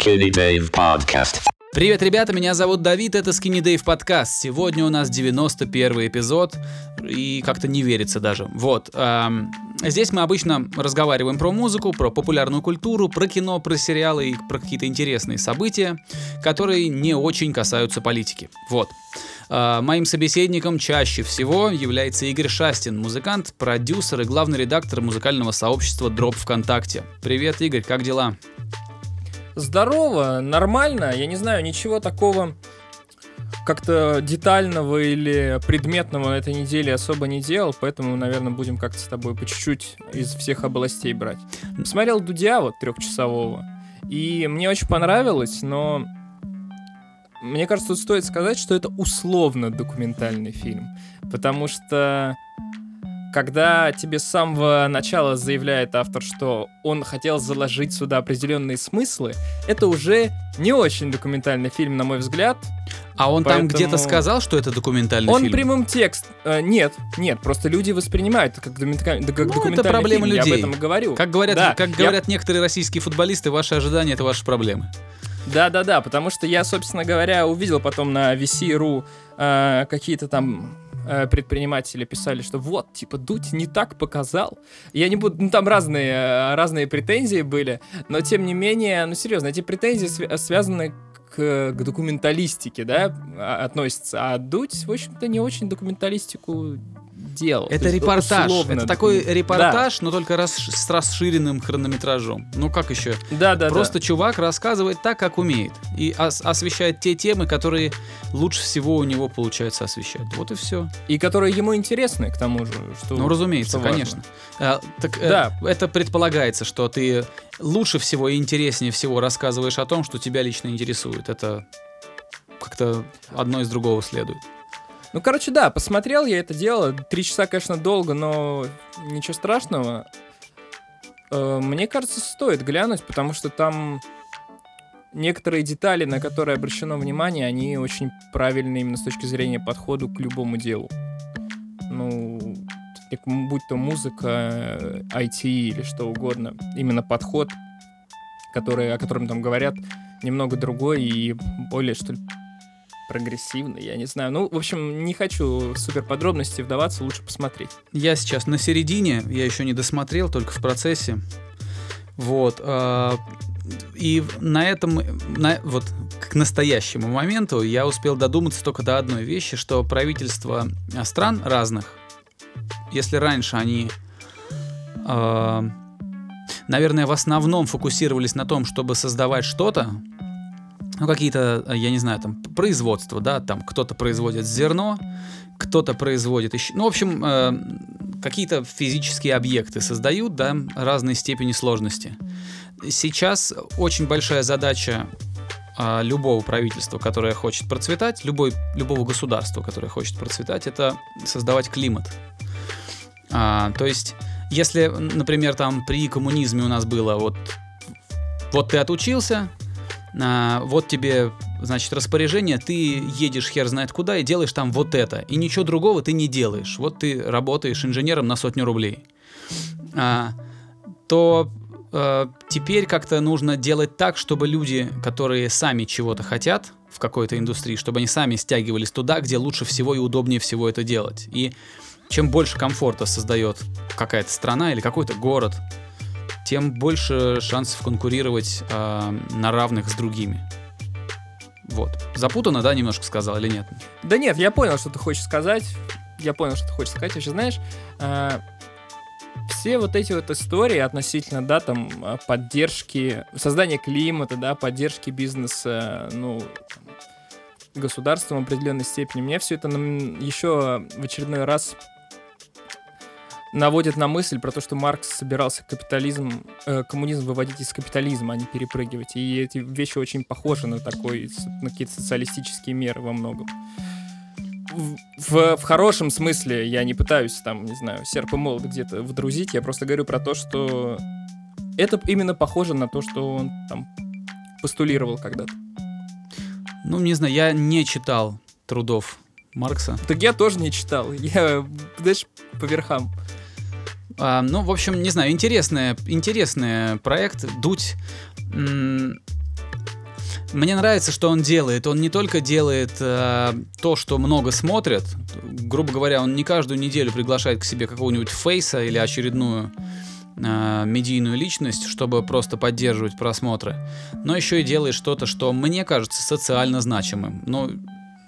Skinny Dave Podcast. Привет, ребята, меня зовут Давид, это Skinny Dave подкаст. Сегодня у нас 91 эпизод, и как-то не верится даже. Вот, эм, здесь мы обычно разговариваем про музыку, про популярную культуру, про кино, про сериалы и про какие-то интересные события, которые не очень касаются политики. Вот. Э, моим собеседником чаще всего является Игорь Шастин, музыкант, продюсер и главный редактор музыкального сообщества Дроп ВКонтакте. Привет, Игорь, как дела? Здорово, нормально. Я не знаю, ничего такого как-то детального или предметного на этой неделе особо не делал, поэтому, наверное, будем как-то с тобой по чуть-чуть из всех областей брать. Смотрел Дудя вот трехчасового, и мне очень понравилось, но мне кажется, тут стоит сказать, что это условно документальный фильм, потому что когда тебе с самого начала заявляет автор, что он хотел заложить сюда определенные смыслы, это уже не очень документальный фильм, на мой взгляд. А он Поэтому- там где-то сказал, что это документальный Он фильм? прямым текст. э, нет, нет, просто люди воспринимают это как, документа- как Ну, это документальный проблема фильм, людей. Я об этом и говорю. Как говорят, Да, как я- говорят некоторые российские футболисты, ваши ожидания это ваши проблемы. Да-да-да, потому что я, собственно говоря, увидел потом на VC.ru э, какие-то там э, предприниматели писали, что вот, типа, Дудь не так показал. Я не буду... Ну, там разные, э, разные претензии были, но, тем не менее, ну, серьезно, эти претензии свя- связаны к, к документалистике, да, а- относятся. А Дудь, в общем-то, не очень документалистику делал. То Это есть, репортаж. условно Это такой репортаж, но только рас- с расширенным хронометражом. Ну как еще? Да, да, да. Просто чувак рассказывает так, как умеет. И ос- освещает те темы, которые лучше всего у него получается освещать. Вот и все. И которые ему интересны, к тому же. Что, Ну, разумеется, что конечно. А, так э, Да. это предполагается, что ты лучше всего и интереснее всего рассказываешь о том, что тебя лично интересует. Это как-то одно из другого следует. Ну, короче, да, посмотрел я это дело. Три часа, конечно, долго, но ничего страшного. Э, Мне кажется, стоит глянуть, потому что там некоторые детали, на которые обращено внимание, они очень правильные именно с точки зрения подхода к любому делу. Ну, будь то музыка, э, IT или что угодно. Именно подход, который, о котором там говорят, немного другой и более, что ли, прогрессивный, я не знаю. Ну, в общем, не хочу в супер подробности вдаваться, лучше посмотреть. Я сейчас на середине, я еще не досмотрел, только в процессе. Вот. а, И на этом, на, вот к настоящему моменту я успел додуматься только до одной вещи, что правительства а, стран разных, если раньше они, а, наверное, в основном фокусировались на том, чтобы создавать что-то, ну, какие-то, э, я не знаю, там, производство, да, там кто-то производит зерно, кто-то производит еще, ну, в общем, э, какие-то физические объекты создают, да, разной степени сложности. Сейчас очень большая задача а, любого правительства, которое хочет процветать, любой, любого государства, которое хочет процветать, это создавать климат. А, то есть, если, например, там при коммунизме у нас было вот, вот ты отучился, а, вот тебе, значит, распоряжение, ты едешь хер знает куда и делаешь там вот это, и ничего другого ты не делаешь. Вот ты работаешь инженером на сотню рублей. А, то э, теперь как-то нужно делать так, чтобы люди, которые сами чего-то хотят в какой-то индустрии, чтобы они сами стягивались туда, где лучше всего и удобнее всего это делать. И чем больше комфорта создает какая-то страна или какой-то город, тем больше шансов конкурировать э, на равных с другими. Вот. Запутанно, да, немножко сказал или нет? Да нет, я понял, что ты хочешь сказать. Я понял, что ты хочешь сказать. Вообще, знаешь, а, все вот эти вот истории относительно, да, там, а, поддержки, создания климата, да, поддержки бизнеса, ну, государством в определенной степени, мне все это еще в очередной раз наводит на мысль про то, что Маркс собирался капитализм, э, коммунизм выводить из капитализма, а не перепрыгивать. И эти вещи очень похожи на такой, на какие-то социалистические меры во многом. В, в- в хорошем смысле я не пытаюсь там, не знаю, серп и молот где-то вдрузить, я просто говорю про то, что это именно похоже на то, что он там постулировал когда-то. Ну, не знаю, я не читал трудов Маркса. Так я тоже не читал, я, знаешь, по верхам. А, ну, в общем, не знаю, интересный, интересный проект. Дудь. м, Мне нравится, что он делает. Он не только делает э, то, что много смотрят. Грубо говоря, он не каждую неделю приглашает к себе какого-нибудь фейса или очередную э, медийную личность, чтобы просто поддерживать просмотры. Но еще и делает что-то, что мне кажется социально значимым. Но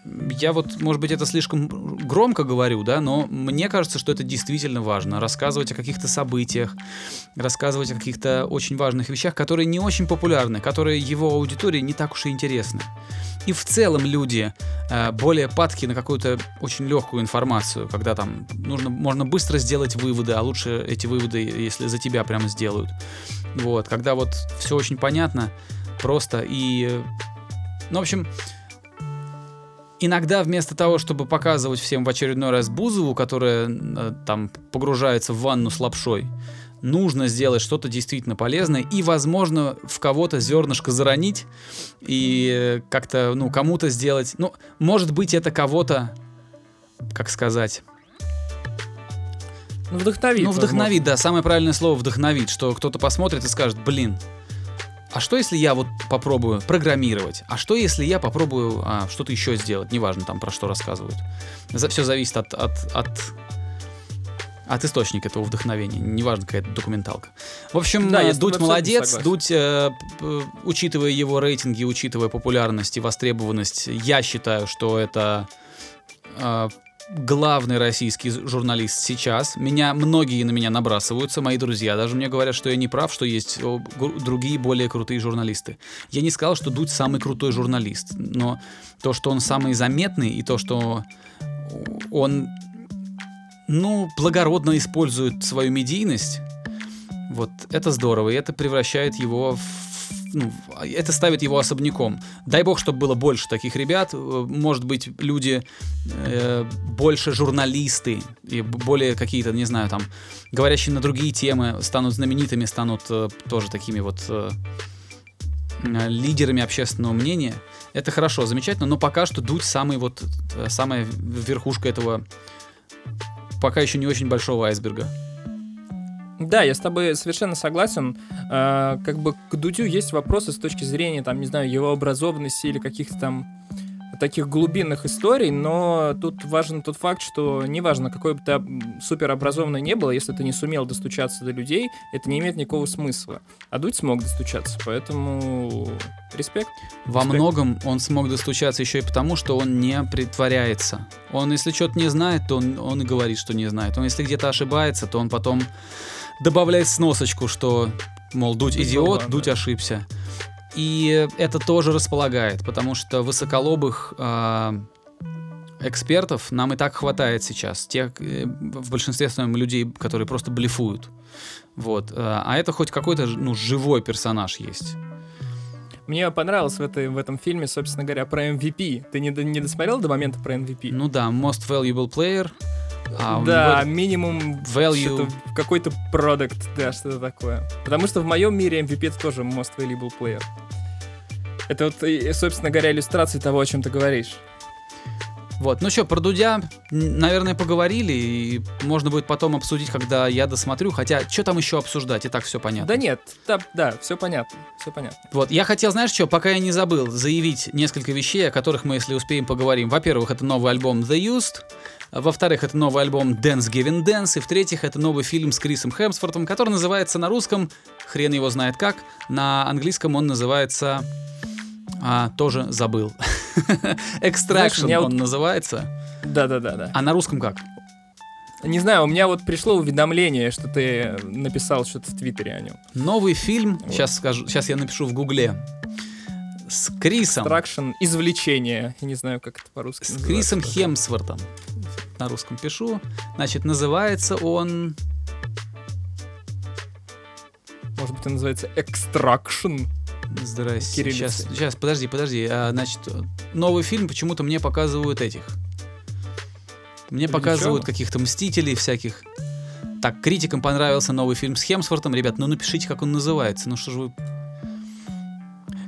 я вот, может быть, это слишком громко говорю, да, но мне кажется, что это действительно важно. Рассказывать о каких-то событиях, рассказывать о каких-то очень важных вещах, которые не очень популярны, которые его аудитории не так уж и интересны. И в целом люди э, более падки на какую-то очень легкую информацию, когда там нужно, можно быстро сделать выводы, а лучше эти выводы, если за тебя прямо сделают. Вот, когда вот все очень понятно, просто и... Ну, в общем, иногда вместо того, чтобы показывать всем в очередной раз Бузову, которая э, там погружается в ванну с лапшой, нужно сделать что-то действительно полезное и, возможно, в кого-то зернышко заронить и э, как-то, ну, кому-то сделать. Ну, может быть, это кого-то, как сказать. Ну, вдохновит. Ну, вдохновит, возможно. да, самое правильное слово вдохновит, что кто-то посмотрит и скажет, блин, а что если я вот попробую программировать? А что если я попробую а, что-то еще сделать? Неважно там про что рассказывают. За, все зависит от, от, от, от источника этого вдохновения. Неважно, какая-то документалка. В общем, Да, я Дудь молодец. Дудь, э, учитывая его рейтинги, учитывая популярность и востребованность, я считаю, что это э, главный российский журналист сейчас. Меня многие на меня набрасываются, мои друзья даже мне говорят, что я не прав, что есть другие более крутые журналисты. Я не сказал, что Дудь самый крутой журналист, но то, что он самый заметный и то, что он, ну, благородно использует свою медийность, вот это здорово, и это превращает его в ну, это ставит его особняком. Дай бог, чтобы было больше таких ребят. Э, Может быть, люди э, больше журналисты и более какие-то, не знаю, там, говорящие на другие темы, станут знаменитыми, станут э, тоже такими вот э, э, лидерами общественного мнения. Это хорошо, замечательно, но пока что Дудь самый вот, э, самая верхушка этого пока еще не очень большого айсберга. Да, я с тобой совершенно согласен. А, как бы к Дудю есть вопросы с точки зрения, там, не знаю, его образованности или каких-то там таких глубинных историй, но тут важен тот факт, что неважно, какой бы ты об- суперобразованный не был, если ты не сумел достучаться до людей, это не имеет никакого смысла. А Дудь смог достучаться, поэтому респект. Во Респект. многом он смог достучаться еще и потому, что он не притворяется. Он, если что-то не знает, то он, он и говорит, что не знает. Он, если где-то ошибается, то он потом добавляет сносочку, что, мол, Дудь Ну идиот. Дудь ошибся. И это тоже располагает, потому что высоколобых а, экспертов нам и так хватает сейчас. Тех, э, в большинстве своем людей, которые просто блефуют. Вот. А а это хоть какой-то ну, живой персонаж есть. Мне понравилось в, этой, в этом фильме, собственно говоря, про MVP. Ты не, не досмотрел до момента про MVP? Ну да, Most Valuable Player. У да, минимум value. какой-то продукт, да, что-то такое. Потому что в моем мире MVP это тоже most valuable player. Это вот, собственно говоря, иллюстрация того, о чем ты говоришь. Вот, ну что, про Дудя, наверное, поговорили, и можно будет потом обсудить, когда я досмотрю. Хотя, что там еще обсуждать, и так все понятно. Да нет, да, да, все понятно, все понятно. Вот, я хотел, знаешь что, пока я не забыл, заявить несколько вещей, о которых мы, если успеем, поговорим. Во-первых, это новый альбом The Used. Во-вторых, это новый альбом Dance Giving Dance. И в-третьих, это новый фильм с Крисом Хемсфортом, который называется на русском, хрен его знает как, на английском он называется... а, тоже забыл. У меня вот- он называется. Да-да-да-да. А на русском как? Не знаю, у меня вот пришло уведомление, что ты написал что-то в Твиттере о нем. Новый фильм, Вот. сейчас скажу, сейчас я напишу в Гугле, с Крисом, Тракшн, извлечение. Я не знаю, как это по-русски с. Крисом Хемсвортом. На русском пишу. Значит, называется он... Может быть, он называется Extraction. Здрасте. Сейчас, сейчас, подожди, подожди. А, значит, новый фильм почему-то мне показывают этих. Мне Люди показывают каких-то мстителей всяких. Так, критикам понравился новый фильм с Хемсвортом. Ребят, ну напишите, как он называется. Ну что же вы...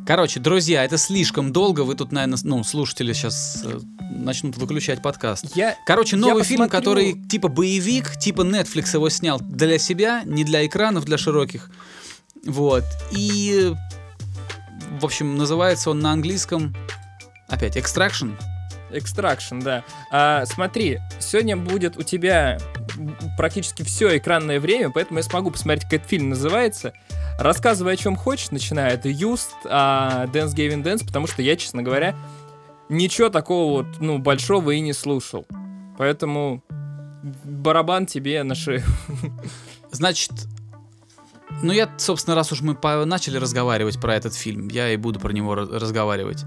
Короче, друзья, это слишком долго. Вы тут, наверное, ну, слушатели сейчас начнут выключать подкаст. Я Короче, Я новый фильм, посмотрю. который типа боевик, типа Netflix его снял для себя, не для экранов, для широких. Вот. И в общем, называется он на английском опять Extraction. Extraction, да. А, смотри, сегодня будет у тебя практически все экранное время, поэтому я смогу посмотреть, как этот фильм называется. Рассказывай о чем хочешь, начиная от Юст, а Dance Gavin Dance, потому что я, честно говоря, ничего такого вот, ну, большого и не слушал. Поэтому барабан тебе на шею. Значит, ну я, собственно, раз уж мы начали разговаривать про этот фильм, я и буду про него разговаривать.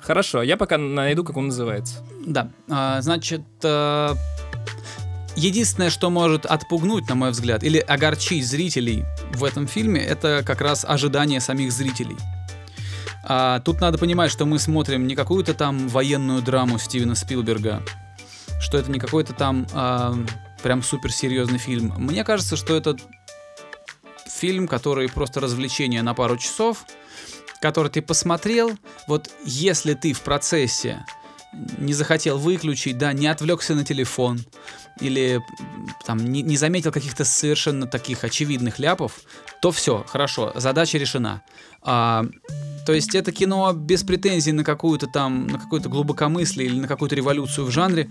Хорошо, я пока найду, как он называется. Да, а, значит, э, единственное, что может отпугнуть, на мой взгляд, или огорчить зрителей в этом фильме, это как раз ожидание самих зрителей. А, тут надо понимать, что мы смотрим не какую-то там военную драму Стивена Спилберга, что это не какой-то там а, прям суперсерьезный фильм. Мне кажется, что это фильм, который просто развлечение на пару часов, который ты посмотрел. Вот если ты в процессе не захотел выключить, да, не отвлекся на телефон или там не, не заметил каких-то совершенно таких очевидных ляпов, то все, хорошо, задача решена. А, то есть это кино без претензий на какую-то там, на какое-то глубокомыслие или на какую-то революцию в жанре.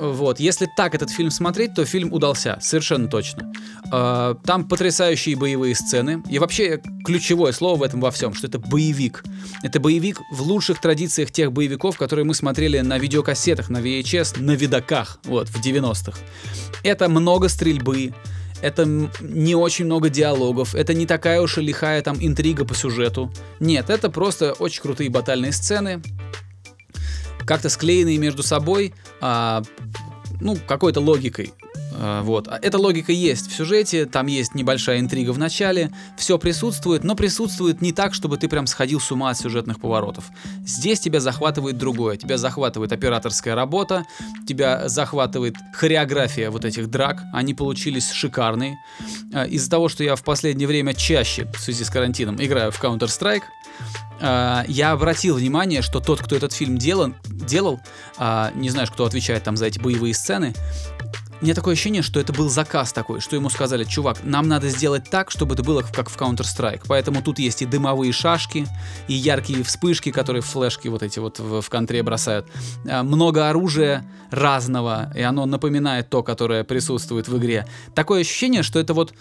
Вот, если так этот фильм смотреть, то фильм удался, совершенно точно. А, Там потрясающие боевые сцены. И вообще ключевое слово в этом во всем, что это боевик. Это боевик в лучших традициях тех боевиков, которые мы смотрели на видеокассетах, на VHS, на видоках, вот, в 90-х. Это много стрельбы, это не очень много диалогов, это не такая уж и лихая там интрига по сюжету. Нет, это просто очень крутые батальные сцены, как-то склеенные между собой, а, ну, какой-то логикой. А, вот. А Эта логика есть в сюжете, там есть небольшая интрига в начале, все присутствует, но присутствует не так, чтобы ты прям сходил с ума от сюжетных поворотов. Здесь тебя захватывает другое. Тебя захватывает операторская работа, тебя захватывает хореография вот этих драк, они получились шикарные. А, Из-за того, что я в последнее время чаще, в связи с карантином, играю в Counter-Strike, а, я обратил внимание, что тот, кто этот фильм делал, делал, а, не знаешь, кто отвечает там за эти боевые сцены, у меня такое ощущение, что это был заказ такой, что ему сказали, чувак, нам надо сделать так, чтобы это было как в Counter-Strike. Поэтому тут есть и дымовые шашки, и яркие вспышки, которые флешки вот эти вот в, в контре бросают. А, Много оружия разного, и оно напоминает то, которое присутствует в игре. Такое ощущение, что это вот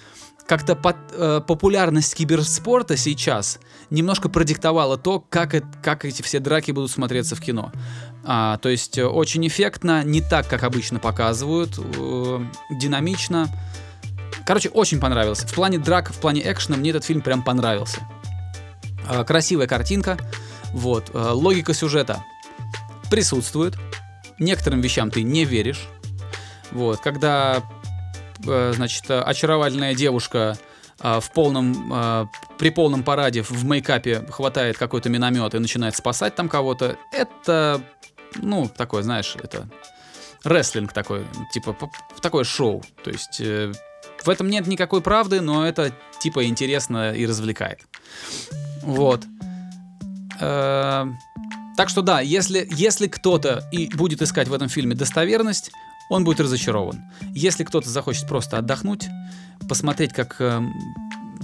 как-то под- э, популярность киберспорта сейчас немножко продиктовала то, как, э- как эти все драки будут смотреться в кино. А, то есть э, очень эффектно, не так, как обычно показывают, э, динамично. Короче, очень понравился. В плане драк, в плане экшена мне этот фильм прям понравился. А, красивая картинка, вот. э, логика сюжета присутствует. Некоторым вещам ты не веришь. Вот, когда, э, значит, э, очаровательная девушка э, в полном, э, при полном параде в мейкапе хватает какой-то миномет и начинает спасать там кого-то, это, ну, такое, знаешь, это рестлинг такой, типа, такое шоу. То есть в этом нет никакой правды, но это типа интересно и развлекает. Вот. Так что да, если, если кто-то и будет искать в этом фильме достоверность, он будет разочарован. Если кто-то захочет просто отдохнуть, посмотреть, как, эм,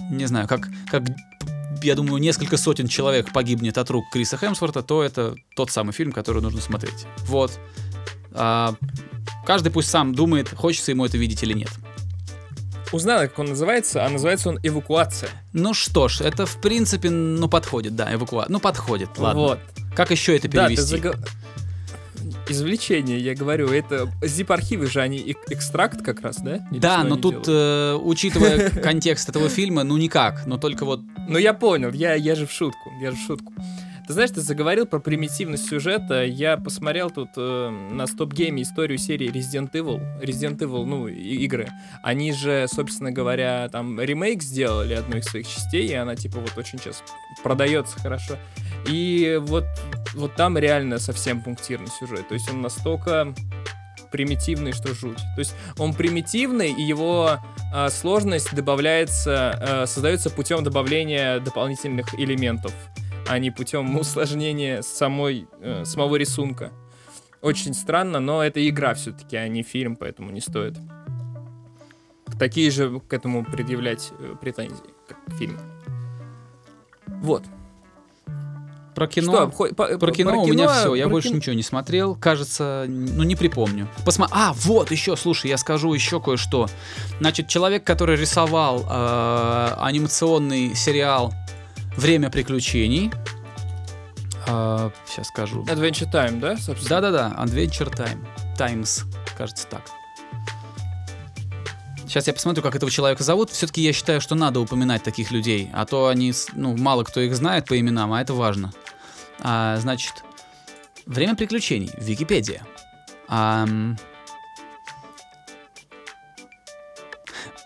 не знаю, как, как, я думаю, несколько сотен человек погибнет от рук Криса Хемсворта, то это тот самый фильм, который нужно смотреть. Вот. А, каждый пусть сам думает, хочется ему это видеть или нет. Узнал, как он называется, а называется он «Эвакуация». Ну что ж, это в принципе, ну подходит, да, эвакуация. Ну подходит, ладно. Вот. Как еще это Да, ты перевести? Извлечение, я говорю, это zip-архивы же, они эк- экстракт как раз, да? Или Да, но тут, э, учитывая контекст этого фильма, ну никак. Но только вот Ну я понял, я, я же в шутку, я же в шутку. Ты знаешь, ты заговорил про примитивность сюжета. Я посмотрел тут э, на стоп-гейме историю серии Resident Evil. Resident Evil, ну, игры. Они же, собственно говоря, там ремейк сделали одной из своих частей, и она, типа, вот очень сейчас продается хорошо. И вот, вот там реально совсем пунктирный сюжет. То есть он настолько примитивный, что жуть. То есть он примитивный, и его а, сложность добавляется, а, создается путем добавления дополнительных элементов, а не путем усложнения самой, э, самого рисунка. Очень странно, но это игра все-таки, а не фильм, поэтому не стоит такие же к этому предъявлять э, претензии, как к фильму. Вот. Про кино. Что, хо- по- Про кино у меня все, я про больше кино- ничего не смотрел. Кажется, ну не припомню. Посма... А, вот еще, слушай, я скажу еще кое-что. Значит, человек, который рисовал э, анимационный сериал «Время приключений», сейчас скажу. Adventure Time, да, собственно? Да-да-да, Adventure Time. Times, кажется так. Сейчас я посмотрю, как этого человека зовут. Все-таки я считаю, что надо упоминать таких людей, а то они, ну, мало кто их знает по именам, а это важно. А, значит, время приключений. Википедия. Ам,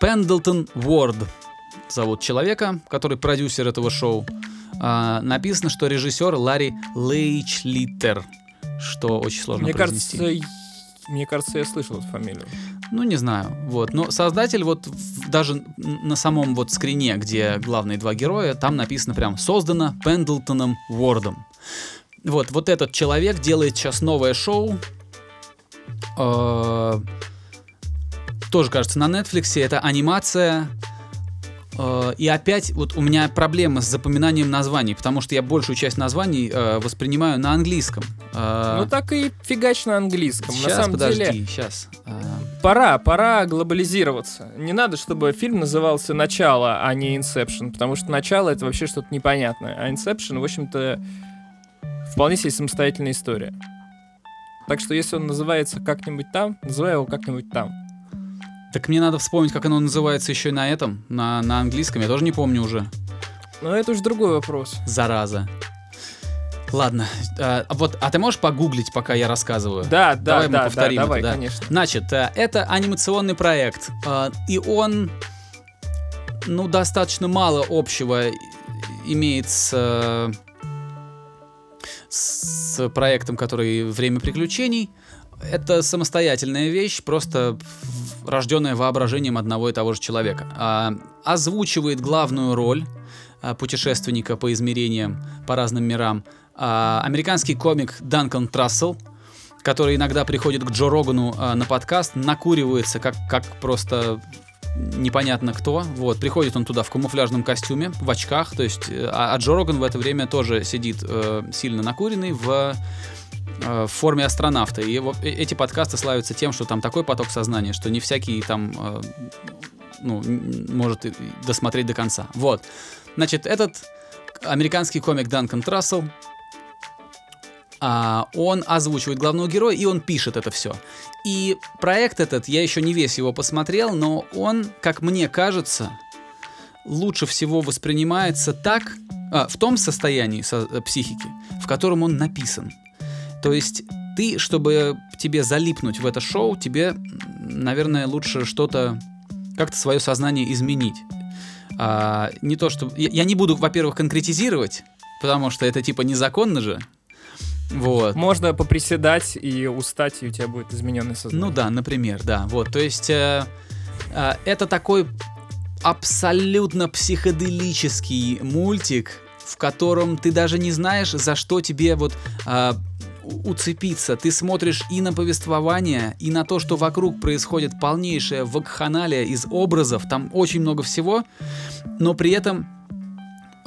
Пендлтон Уорд зовут человека, который продюсер этого шоу. А, написано, что режиссер Ларри Лейчлиттер, что очень сложно Мне произнести. кажется, мне кажется, я слышал эту фамилию. Ну, не знаю, вот. Но создатель вот в- даже на самом вот скрине, где главные два героя, там написано прям «Создано Пендлтоном Уордом». Вот, вот этот человек делает сейчас новое шоу. э, тоже, кажется, на Netflix. Это анимация. э, и опять вот у меня проблема с запоминанием названий, потому что я большую часть названий э, воспринимаю на английском. Э, Ну так и фигач на английском. Сейчас, на самом подожди, деле, сейчас. пора, пора глобализироваться. Не надо, чтобы фильм назывался «Начало», а не «Inception», потому что «Начало» — это вообще что-то непонятное, а «Inception», в общем-то, вполне себе самостоятельная история. Так что если он называется как-нибудь там, называй его как-нибудь там. Так мне надо вспомнить, как оно называется еще и на этом, на, на английском. Я тоже не помню уже. Но это уже другой вопрос. Зараза. Ладно. а, вот, а ты можешь погуглить, пока я рассказываю? Да, да, Давай мы да, да, повторим давай, это, да. конечно. Значит, э, это анимационный проект, э, и он, ну, достаточно мало общего имеет с, э, с проектом, который «Время приключений». Это самостоятельная вещь, просто рожденная воображением одного и того же человека. А, Озвучивает главную роль а, путешественника по измерениям, по разным мирам, а, американский комик Данкан Трассел, который иногда приходит к Джо Рогану а, на подкаст, накуривается как, как просто непонятно кто. Вот, приходит он туда в камуфляжном костюме, в очках, то есть, э, а, а Джо Роган в это время тоже сидит э, сильно накуренный в э, в форме астронавта. И э- эти подкасты славятся тем, что там такой поток сознания, что не всякий там ну, может досмотреть до конца. Вот. Значит, этот американский комик Данкан Трассел, а, он озвучивает главного героя, и он пишет это все. И проект этот, я еще не весь его посмотрел, но он, как мне кажется, лучше всего воспринимается так, а, в том состоянии со- э, психики, в котором он написан. То есть ты, чтобы тебе залипнуть в это шоу, тебе, наверное, лучше что-то, как-то свое сознание изменить. А, не то, что... Я, я не буду, во-первых, конкретизировать, потому что это типа незаконно же. Вот. Можно поприседать и устать, и у тебя будет измененный сознание. Ну да, например, да. Вот, то есть э, э, это такой абсолютно психоделический мультик, в котором ты даже не знаешь, за что тебе вот э, уцепиться. Ты смотришь и на повествование, и на то, что вокруг происходит полнейшая вакханалия из образов, там очень много всего, но при этом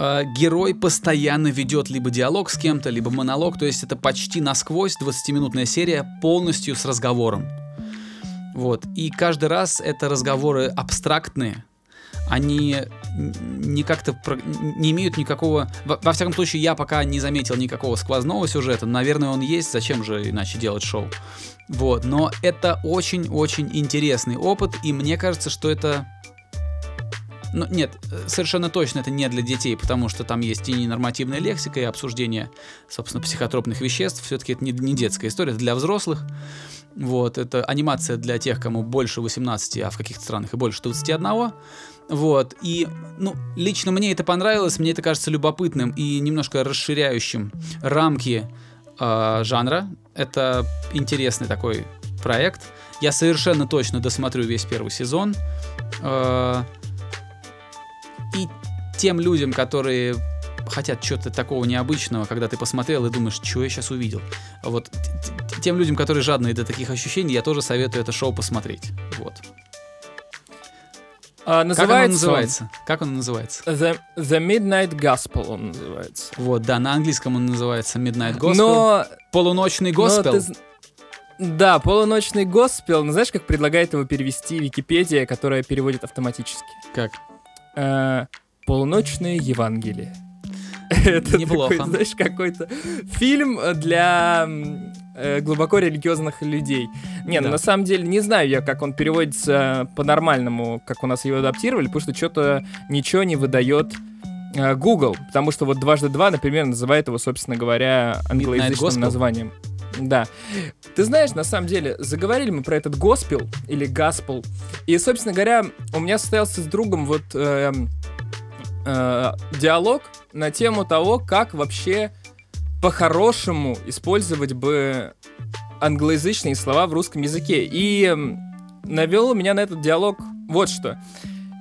э, герой постоянно ведет либо диалог с кем-то, либо монолог, то есть это почти насквозь 20-минутная серия полностью с разговором. Вот. И каждый раз это разговоры абстрактные, они не как-то про- не имеют никакого... Во, во всяком случае, я пока не заметил никакого сквозного сюжета. Наверное, он есть, зачем же иначе делать шоу. Вот, но это очень-очень интересный опыт, и мне кажется, что это... Ну, нет, э, совершенно точно это не для детей, потому что там есть и ненормативная лексика, и обсуждение, собственно, психотропных веществ. Все-таки это не, не детская история, это для взрослых. Вот, это анимация для тех, кому больше 18, а в каких-то странах и больше 21. Вот, и, ну, лично мне это понравилось, мне это кажется любопытным и немножко расширяющим рамки э, жанра. Это интересный такой проект. Я совершенно точно досмотрю весь первый сезон. Э, и тем людям, которые хотят чего-то такого необычного, когда ты посмотрел и думаешь, что я сейчас увидел. Вот тем людям, которые жадные до таких ощущений, я тоже советую это шоу посмотреть. Вот. А, Как оно называется, он называется? Как он называется? The, The Midnight Gospel он называется. Вот, да, на английском он называется Midnight Gospel. Но Полуночный но госпел. ты з- да, полуночный госпел. Ну, знаешь, как предлагает его перевести Википедия, которая переводит автоматически? Как? Э, полуночное Евангелие. Это Неплохо. такой, знаешь, какой-то фильм для э, глубоко религиозных людей. Не, ну Да. на самом деле не знаю я, как он переводится по-нормальному, как у нас его адаптировали, потому что что-то ничего не выдает э, Google, потому что вот дважды два, например, называет его, собственно говоря, англоязычным названием. Да. Ты знаешь, на самом деле, заговорили мы про этот госпел или гаспел, и, собственно говоря, у меня состоялся с другом вот эм, э, диалог на тему того, как вообще по-хорошему использовать бы англоязычные слова в русском языке. И м, навел меня на этот диалог вот что.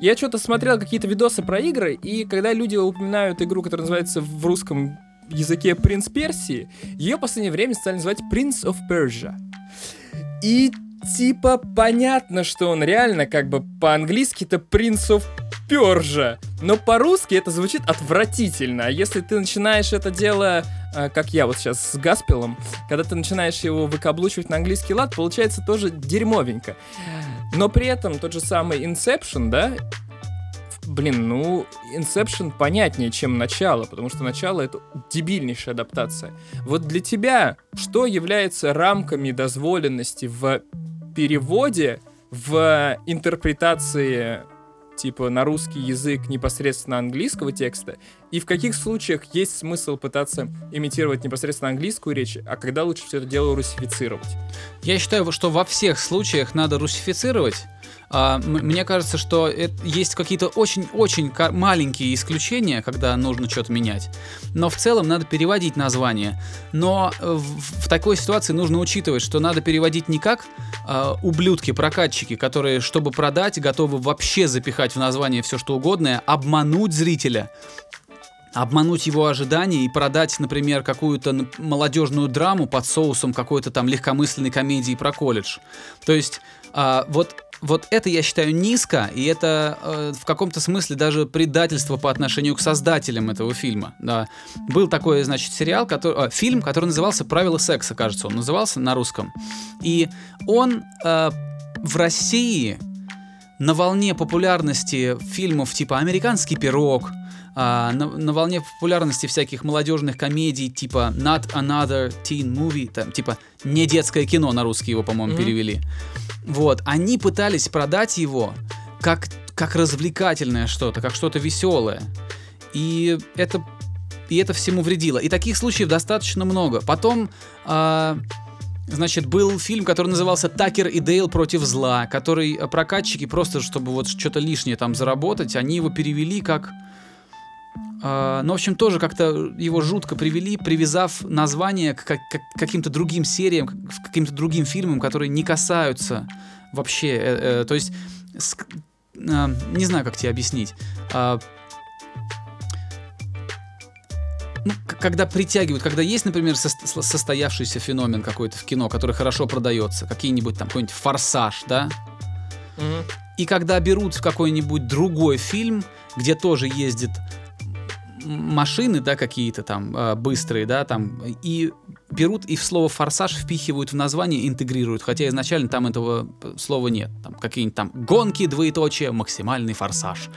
Я что-то смотрел какие-то видосы про игры, и когда люди упоминают игру, которая называется в русском языке «Принц Персии», ее в последнее время стали называть «Prince of Persia». И типа понятно, что он реально как бы по-английски-то «Prince of Persia», но по-русски это звучит отвратительно. А если ты начинаешь это дело, э, как я вот сейчас с Гаспелом, когда ты начинаешь его выкаблучивать на английский лад, получается тоже дерьмовенько. Но при этом тот же самый Inception, да, Блин, ну, Inception понятнее, чем начало, потому что начало — это дебильнейшая адаптация. Вот для тебя что является рамками дозволенности в переводе, в интерпретации типа на русский язык непосредственно английского текста, и в каких случаях есть смысл пытаться имитировать непосредственно английскую речь, а когда лучше все это дело русифицировать? Я считаю, что во всех случаях надо русифицировать. А, мне кажется, что есть какие-то очень-очень маленькие исключения, когда нужно что-то менять. Но в целом надо переводить название. Но э, в, такой ситуации нужно учитывать, что надо переводить не как а, ублюдки-прокатчики, которые, чтобы продать, готовы вообще запихать в название все что угодное, обмануть зрителя обмануть его ожидания и продать, например, какую-то молодежную драму под соусом какой-то там легкомысленной комедии про колледж. То есть а, вот вот это я считаю низко, и это э, в каком-то смысле даже предательство по отношению к создателям этого фильма. Да. Был такой, значит, сериал, который, э, фильм, который назывался «Правила секса», кажется, он назывался на русском. И он э, в России на волне популярности фильмов типа «Американский пирог», а, на, на волне популярности всяких молодежных комедий типа Not Another Teen Movie, там, типа не детское кино на русский его, по-моему, Мгм. перевели. Вот, они пытались продать его как, как развлекательное что-то, как что-то веселое. И это, и это всему вредило. И таких случаев достаточно много. Потом, а, значит, был фильм, который назывался «Такер и Дейл против зла», который прокатчики просто, чтобы вот что-то лишнее там заработать, они его перевели как... а, ну, в общем, тоже как-то его жутко привели, привязав название к, как- как- каким-то другим сериям, к каким-то другим фильмам, которые не касаются вообще. э, э, то есть, с- а, не знаю, как тебе объяснить. А, ну, когда притягивают, когда есть, например, сос- с- состоявшийся феномен какой-то в кино, который хорошо продается, какие-нибудь там какой-нибудь форсаж, да, Мгм. и когда берут какой-нибудь другой фильм, где тоже ездят м- машины, да, какие-то там э, быстрые, да, там, и берут и в слово форсаж впихивают в название, интегрируют, хотя изначально там этого э, слова нет. Там какие-нибудь там гонки, двоеточие, максимальный форсаж.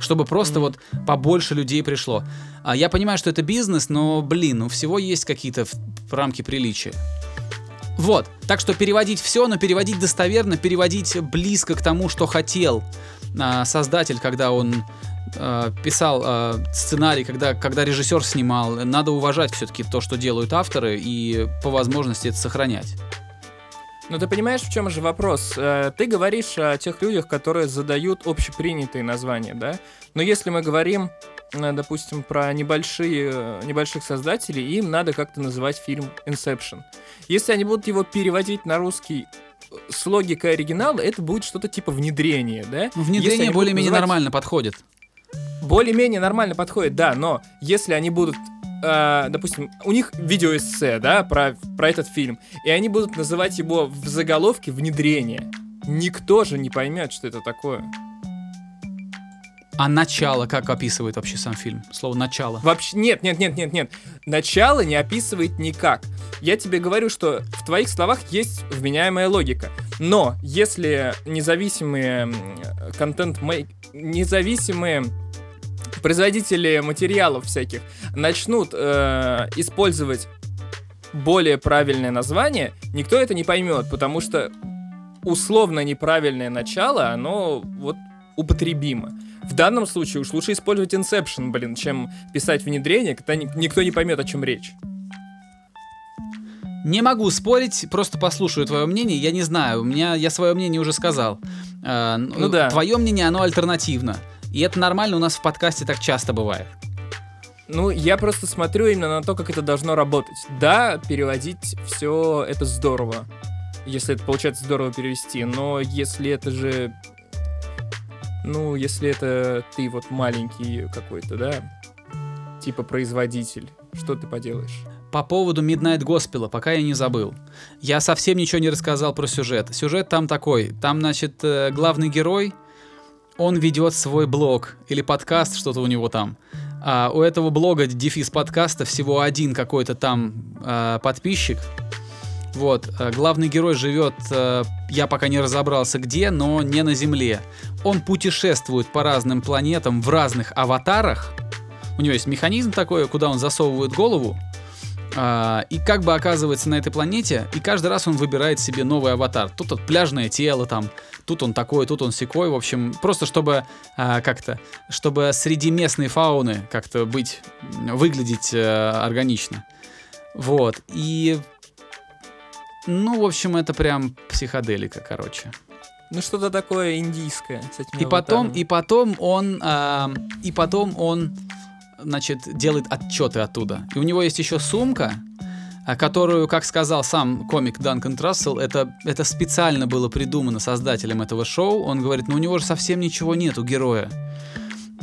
Чтобы просто вот побольше людей пришло. А я понимаю, что это бизнес, но, блин, у всего есть какие-то рамки приличия. Вот, так что переводить все, но переводить достоверно, переводить близко к тому, что хотел а, создатель, когда он писал а, сценарий, когда, когда режиссер снимал. Надо уважать все-таки то, что делают авторы, и по возможности это сохранять. Но ты понимаешь, в чем же вопрос? Э, Ты говоришь о тех людях, которые задают общепринятые названия, да? Но если мы говорим, э, допустим, про небольшие, э, небольших создателей, им надо как-то называть фильм Inception. Если они будут его переводить на русский э, с логикой оригинала, это будет что-то типа внедрение, да? Ну, Внедрение более-менее называть- нормально подходит. Более-менее нормально подходит, да, но если они будут, э, допустим, у них видеоэссе, да, про, про этот фильм, и они будут называть его в заголовке «Внедрение», никто же не поймет, что это такое. А начало как описывает вообще сам фильм? Слово начало. Вообще, нет, нет, нет, нет, нет. Начало не описывает никак. Я тебе говорю, что в твоих словах есть вменяемая логика. Но если независимые контент независимые производители материалов всяких начнут э, использовать более правильное название, никто это не поймет, потому что условно неправильное начало, оно вот употребимо. В данном случае уж лучше использовать Inception, блин, чем писать внедрение, когда ни- никто не поймет, о чем речь. Не могу спорить, просто послушаю твое мнение. Я не знаю, у меня я свое мнение уже сказал. Э, Ну да. Твое мнение, оно альтернативно. И это нормально, у нас в подкасте так часто бывает. Ну, я просто смотрю именно на то, как это должно работать. Да, переводить все это здорово, если это получается здорово перевести, но если это же... Ну, если это ты вот маленький какой-то, да, типа производитель, что ты поделаешь? По поводу Midnight Gospel, пока я не забыл. Я совсем ничего не рассказал про сюжет. Сюжет там такой. Там, значит, э, главный герой, он ведет свой блог или подкаст, что-то у него там. А у этого блога, дефис подкаста, всего один какой-то там э, подписчик. Вот, э, главный герой живет, э, я пока не разобрался где, но не на Земле. Он путешествует по разным планетам в разных аватарах. У него есть механизм такой, куда он засовывает голову, а, и как бы оказывается на этой планете, и каждый раз он выбирает себе новый аватар. Тут вот пляжное тело там, тут он такой, тут он секой, в общем, просто чтобы а, как-то, чтобы среди местной фауны как-то быть, выглядеть э, органично. Вот, и... Ну, в общем, это прям психоделика, короче. Ну, что-то такое индийское с этими И потом, и потом он, а, и потом он, значит, делает отчеты оттуда. И у него есть еще сумка, а, которую, как сказал сам комик Данкан Трассел, это, это специально было придумано создателем этого шоу. Он говорит, ну у него же совсем ничего нет у героя.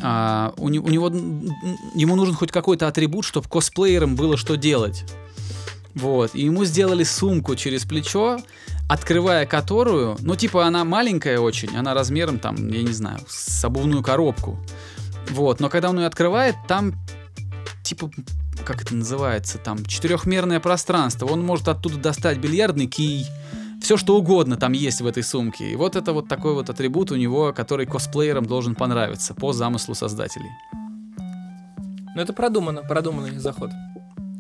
А, у, у него, ему нужен хоть какой-то атрибут, чтобы косплеерам было что делать. Вот, и ему сделали сумку через плечо, открывая которую, ну, типа, она маленькая очень, она размером, там, я не знаю, с обувную коробку. Вот, но когда он ее открывает, там, типа, как это называется, там, четырехмерное пространство. Он может оттуда достать бильярдный кий, все что угодно там есть в этой сумке. И вот это вот такой вот атрибут у него, который косплеерам должен понравиться по замыслу создателей. Ну, это продумано, продуманный заход.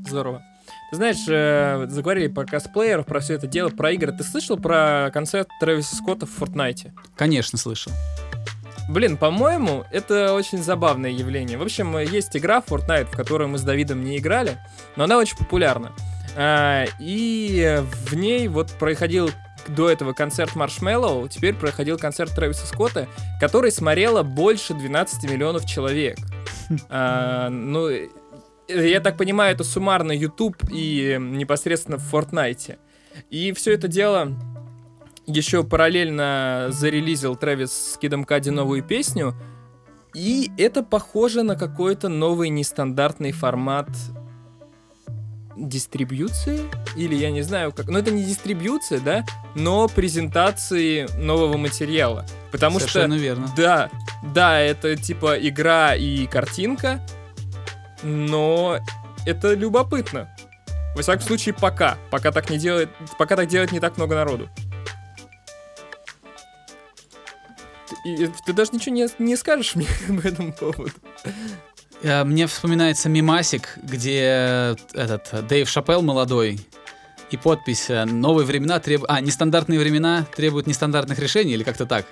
Здорово. Знаешь, э, заговорили про косплееров, про все это дело, про игры. Ты слышал про концерт Трэвиса Скотта в Фортнайте? Конечно, слышал. Блин, по-моему, это очень забавное явление. В общем, есть игра Fortnite, в которую мы с Давидом не играли, но она очень популярна. А, и в ней вот проходил до этого концерт Маршмеллоу, теперь проходил концерт Трэвиса Скотта, который смотрело больше 12 миллионов человек. А, ну, я так понимаю, это суммарно YouTube и непосредственно в Fortnite. И все это дело еще параллельно зарелизил Трэвис с Кидом Кади новую песню. И это похоже на какой-то новый нестандартный формат дистрибьюции? Или я не знаю как. Ну, это не дистрибьюция, да? Но презентации нового материала. Потому Совершенно что... верно. Да, да, это типа игра и картинка, но это любопытно. Во всяком случае, пока. Пока так не делает, пока так делает не так много народу. И- ты даже ничего не, не скажешь мне по этому поводу. Э, Мне вспоминается мимасик, где э, этот Дэйв Шапел молодой и подпись э, «Новые времена требуют...» А, нестандартные времена требуют нестандартных решений или как-то так.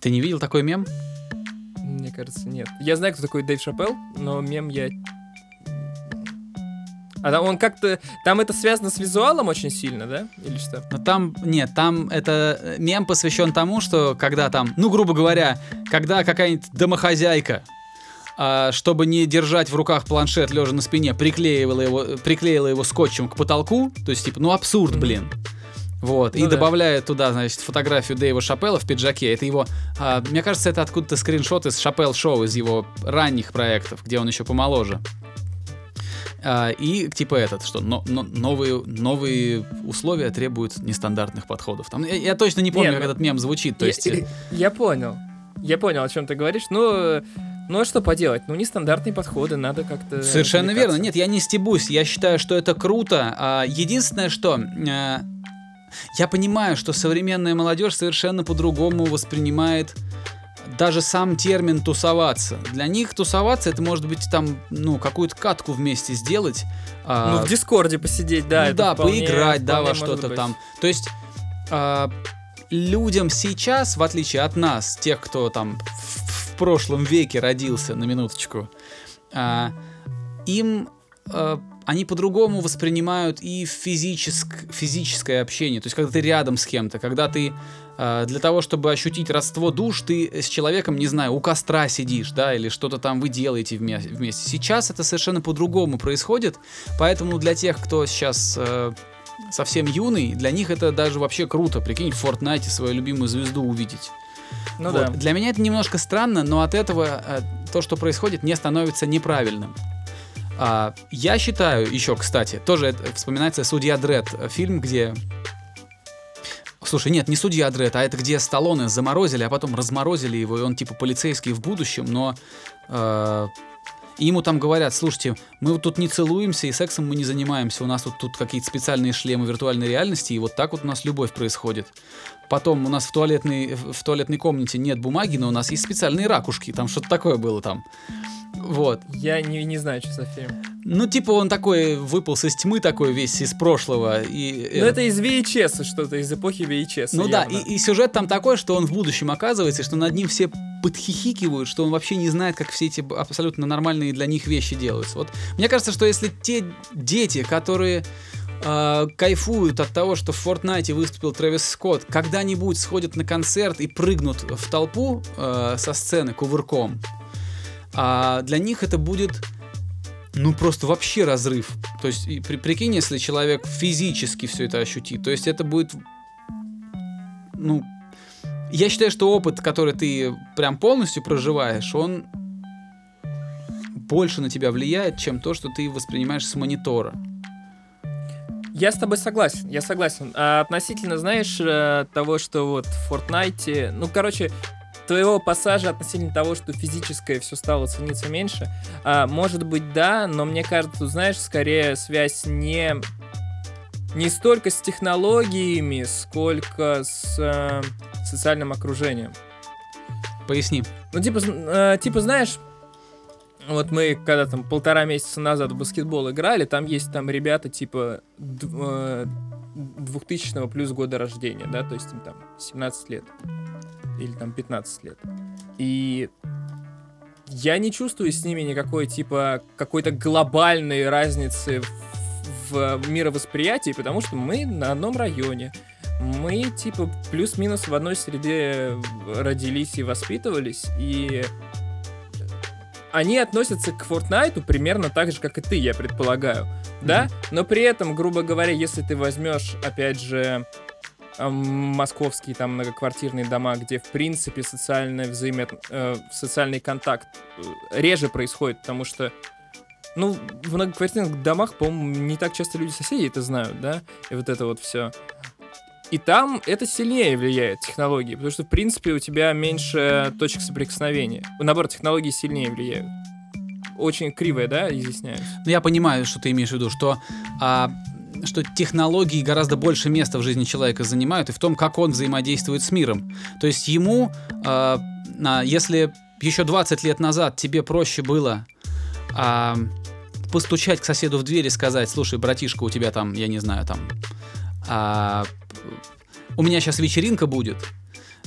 Ты не видел такой мем? Кажется, нет. Я знаю, кто такой Дэйв Шапел, но мем я... А там он как-то... Там это связано с визуалом очень сильно, да? Или что? Но там, нет, там это э, мем посвящен тому, что когда там, ну, грубо говоря, когда какая-нибудь домохозяйка, а, чтобы не держать в руках планшет лежа на спине, приклеивала его, приклеила его скотчем к потолку, то есть, типа, ну, абсурд, блин. Вот, и Ну да. добавляет туда, значит, фотографию Дэйва Шапелла в пиджаке. Это его, а, мне кажется, это откуда-то скриншот из Шапел Шоу, из его ранних проектов, где он еще помоложе. А, и типа этот, что но- но- новые, новые условия требуют нестандартных подходов. Там, я, я точно не помню, Не, как ну, этот мем звучит. То Я- есть, э, Я, понял. Я понял, о чем ты говоришь. Ну, ну а что поделать? Ну, нестандартные подходы, надо как-то... Совершенно верно. Нет, я не стебусь. Я считаю, что это круто. А, Единственное, что э, я понимаю, что современная молодежь совершенно по-другому воспринимает даже сам термин тусоваться. Для них тусоваться это может быть там, ну, какую-то катку вместе сделать. а, Ну, в Дискорде посидеть, да. ну да, вполне- поиграть, да, во что-то там. То есть а, людям сейчас, в отличие от нас, тех, кто там в, в прошлом веке родился, на минуточку, а, им а, они по-другому воспринимают и физическ- физическое общение. То есть, когда ты рядом с кем-то, когда ты а, для того, чтобы ощутить родство душ, ты с человеком, не знаю, у костра сидишь, да, или что-то там вы делаете вме- вместе. Сейчас это совершенно по-другому происходит, поэтому для тех, кто сейчас э, совсем юный, для них это даже вообще круто. Прикинь, в Fortnite свою любимую звезду увидеть. Ну Вот. да. Для меня это немножко странно, но от этого э, то, что происходит, не становится неправильным. А, я считаю, еще, кстати, тоже вспоминается «Судья Дред», э, фильм, где... Слушай, нет, не «Судья Дред», а это где Сталлоне заморозили, а потом разморозили его, и он типа полицейский в будущем, но... э, и ему там говорят, слушайте, мы вот тут не целуемся и сексом мы не занимаемся, у нас вот тут какие-то специальные шлемы виртуальной реальности, и вот так вот у нас любовь происходит. Потом у нас в туалетной, в туалетной комнате нет бумаги, но у нас есть специальные ракушки, там что-то такое было там. Вот. Я не, не знаю, что за фильм. Ну, типа он такой выполз из тьмы такой весь из прошлого. И, Ну, это из VHS что-то, из эпохи VHS. Ну да, и, и сюжет там такой, что он в будущем оказывается, что над ним все подхихикивают, что он вообще не знает, как все эти абсолютно нормальные для них вещи делаются. Вот мне кажется, что если те дети, которые э, кайфуют от того, что в Fortnite выступил Трэвис Скотт, когда-нибудь сходят на концерт и прыгнут в толпу э, со сцены кувырком, а для них это будет ну просто вообще разрыв. То есть, при, прикинь, если человек физически все это ощутит, то есть это будет, ну, я считаю, что опыт, который ты прям полностью проживаешь, он больше на тебя влияет, чем то, что ты воспринимаешь с монитора. Я с тобой согласен, я согласен. А относительно, знаешь, э, того, что вот в Fortnite, ну, короче, твоего пассажа относительно того, что физическое все стало цениться меньше, а, может быть, да, но мне кажется, тут, знаешь, скорее связь не не столько с технологиями, сколько с э, социальным окружением. Поясни. Ну, типа, э, типа, знаешь, вот мы когда там полтора месяца назад в баскетбол играли, там есть там ребята типа д- э, 2000 плюс года рождения, да, то есть им там 17 лет или там 15 лет. И я не чувствую с ними никакой типа какой-то глобальной разницы в, в мировосприятии, потому что мы на одном районе. Мы, типа, плюс-минус в одной среде родились и воспитывались, и они относятся к Fortnite примерно так же, как и ты, я предполагаю, да? Но при этом, грубо говоря, если ты возьмешь, опять же, эм, московские там многоквартирные дома, где, в принципе, социальный, взаимо... э, социальный контакт э, реже происходит, потому что ну, в многоквартирных домах, по-моему, не так часто люди соседи это знают, да? И вот это вот все. И там это сильнее влияет, технологии, потому что, в принципе, у тебя меньше точек соприкосновения. Наоборот, технологии сильнее влияют. Очень кривое, да, изъясняюсь? Ну, я понимаю, что ты имеешь в виду, что, а, что технологии гораздо больше места в жизни человека занимают, и в том, как он взаимодействует с миром. То есть ему, а, если еще 20 лет назад тебе проще было а, постучать к соседу в дверь и сказать, слушай, братишка, у тебя там, я не знаю, там, а, у меня сейчас вечеринка будет,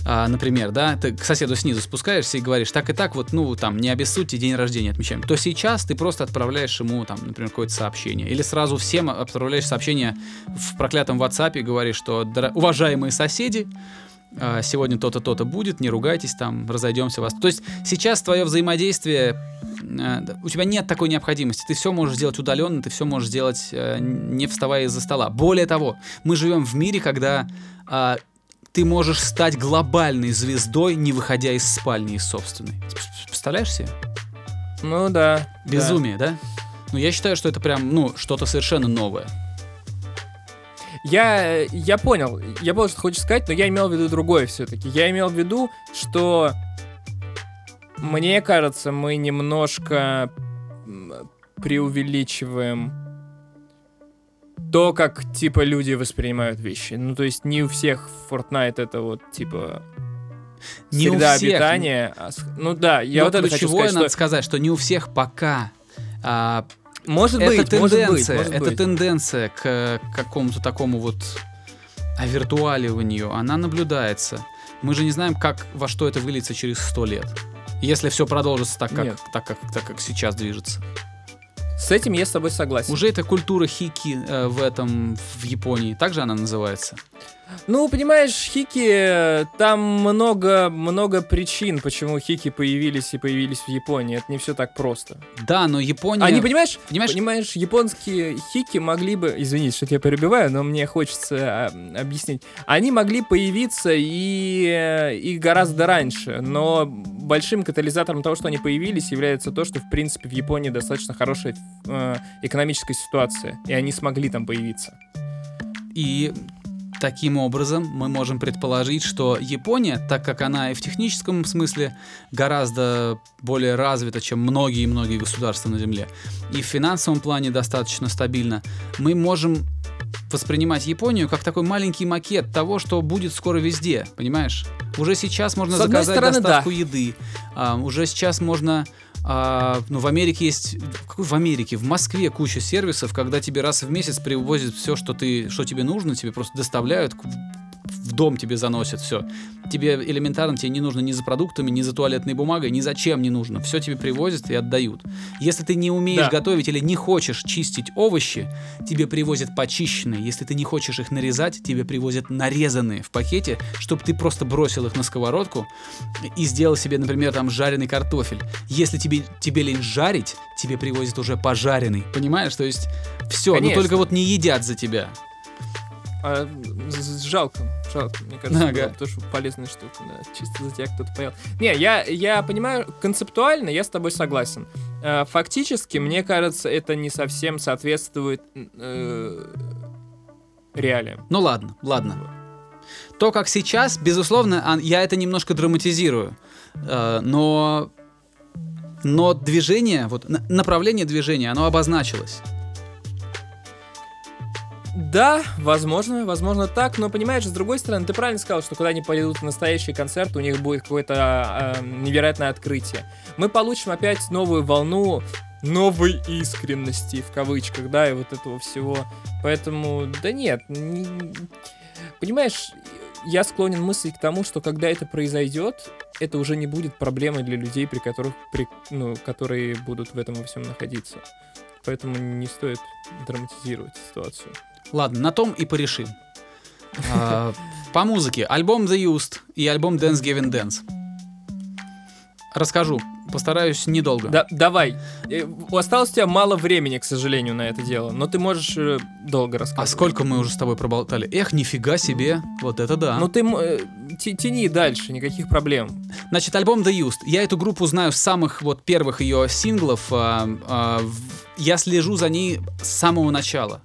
а, например, да, ты к соседу снизу спускаешься и говоришь, так и так, вот, ну, там, не обессудьте, день рождения отмечаем, то сейчас ты просто отправляешь ему, там, например, какое-то сообщение. Или сразу всем отправляешь сообщение в проклятом WhatsApp и говоришь, что, «Дора- уважаемые соседи, сегодня то-то, то-то будет, не ругайтесь, там, разойдемся вас. То есть сейчас твое взаимодействие, э, у тебя нет такой необходимости, ты все можешь сделать удаленно, ты все можешь сделать, э, не вставая из-за стола. Более того, мы живем в мире, когда а, ты можешь стать глобальной звездой, не выходя из спальни из собственной. Представляешь себе? Ну да. да. Безумие, да? Ну, я считаю, что это прям, ну, что-то совершенно новое. Я, я понял, я понял, что ты хочешь сказать, но я имел в виду другое все-таки. Я имел в виду, что Мне кажется, мы немножко преувеличиваем то, как, типа, люди воспринимают вещи. Ну, то есть не у всех Fortnite это вот, типа, Не у среда всех. обитания. а Ну да, я Но вот это хочу сказать, надо что... сказать, что не у всех пока. А, Может это быть, может быть, тенденция, может это быть. тенденция к какому-то такому вот овиртуаливанию, она наблюдается. Мы же не знаем, как во что это выльется через сто лет. Если все продолжится так, как, Нет. так, как, так, как сейчас движется. С этим я с тобой согласен. Уже эта культура хики э, в этом, в Японии, также она называется. Ну, понимаешь, хики, там много, много причин, почему хики появились и появились в Японии. Это не все так просто. Да, но Япония... Они, понимаешь, понимаешь, понимаешь, японские хики могли бы, извините, что я перебиваю, но мне хочется а, объяснить. Они могли появиться и, и гораздо раньше, но большим катализатором того, что они появились, является то, что, в принципе, в Японии достаточно хорошая э, экономическая ситуация, и они смогли там появиться. И таким образом мы можем предположить, что Япония, так как она и в техническом смысле гораздо более развита, чем многие-многие государства на Земле, и в финансовом плане достаточно стабильна, мы можем воспринимать Японию как такой маленький макет того, что будет скоро везде, понимаешь? Уже сейчас можно заказать стороны, доставку еды, а, уже сейчас можно а, ну, в Америке есть... Какой в Америке? В Москве куча сервисов, когда тебе раз в месяц привозят все, что, ты, что тебе нужно, тебе просто доставляют, в дом тебе заносят все. Тебе элементарно, тебе не нужно ни за продуктами, ни за туалетной бумагой, ни зачем не нужно. Все тебе привозят и отдают. Если ты не умеешь Да. готовить или не хочешь чистить овощи, тебе привозят почищенные. Если ты не хочешь их нарезать, тебе привозят нарезанные в пакете, чтобы ты просто бросил их на сковородку и сделал себе, например, там жареный картофель. Если тебе, тебе лень жарить, тебе привозят уже пожаренный. Понимаешь? То есть все, но Конечно. только вот не едят за тебя. А, жалко, жалко, мне кажется, Ага. было бы тоже полезная штука, да, чисто за тебя кто-то поел. Не, я, я понимаю, концептуально я с тобой согласен. Э, Фактически, мне кажется, это не совсем соответствует э, реалиям. Ну ладно, ладно. То, как сейчас, безусловно, а, я это немножко драматизирую. Э, Но, но движение, вот на- направление движения, оно обозначилось. Да, возможно, возможно так, но понимаешь, с другой стороны, ты правильно сказал, что когда они пойдут в настоящий концерт, у них будет какое-то а, невероятное открытие. Мы получим опять новую волну новой искренности, в кавычках, да, и вот этого всего. Поэтому, да нет, не- понимаешь, я склонен мыслить к тому, что когда это произойдет, это уже не будет проблемой для людей, при которых, при, ну, которые будут в этом во всем находиться. Поэтому не стоит драматизировать ситуацию. Ладно, на том и порешим. А, По музыке. Альбом The Used и альбом Dance Gavin Dance. Расскажу. Постараюсь недолго. Да, давай. Э, Осталось у тебя мало времени, к сожалению, на это дело, но ты можешь э, долго А рассказывать. сколько мы уже с тобой проболтали? Эх, нифига себе. Вот это да. Ну ты э, тяни дальше, никаких проблем. Значит, альбом The Used. Я эту группу знаю с самых вот первых ее синглов. а, а, я слежу за ней с самого начала.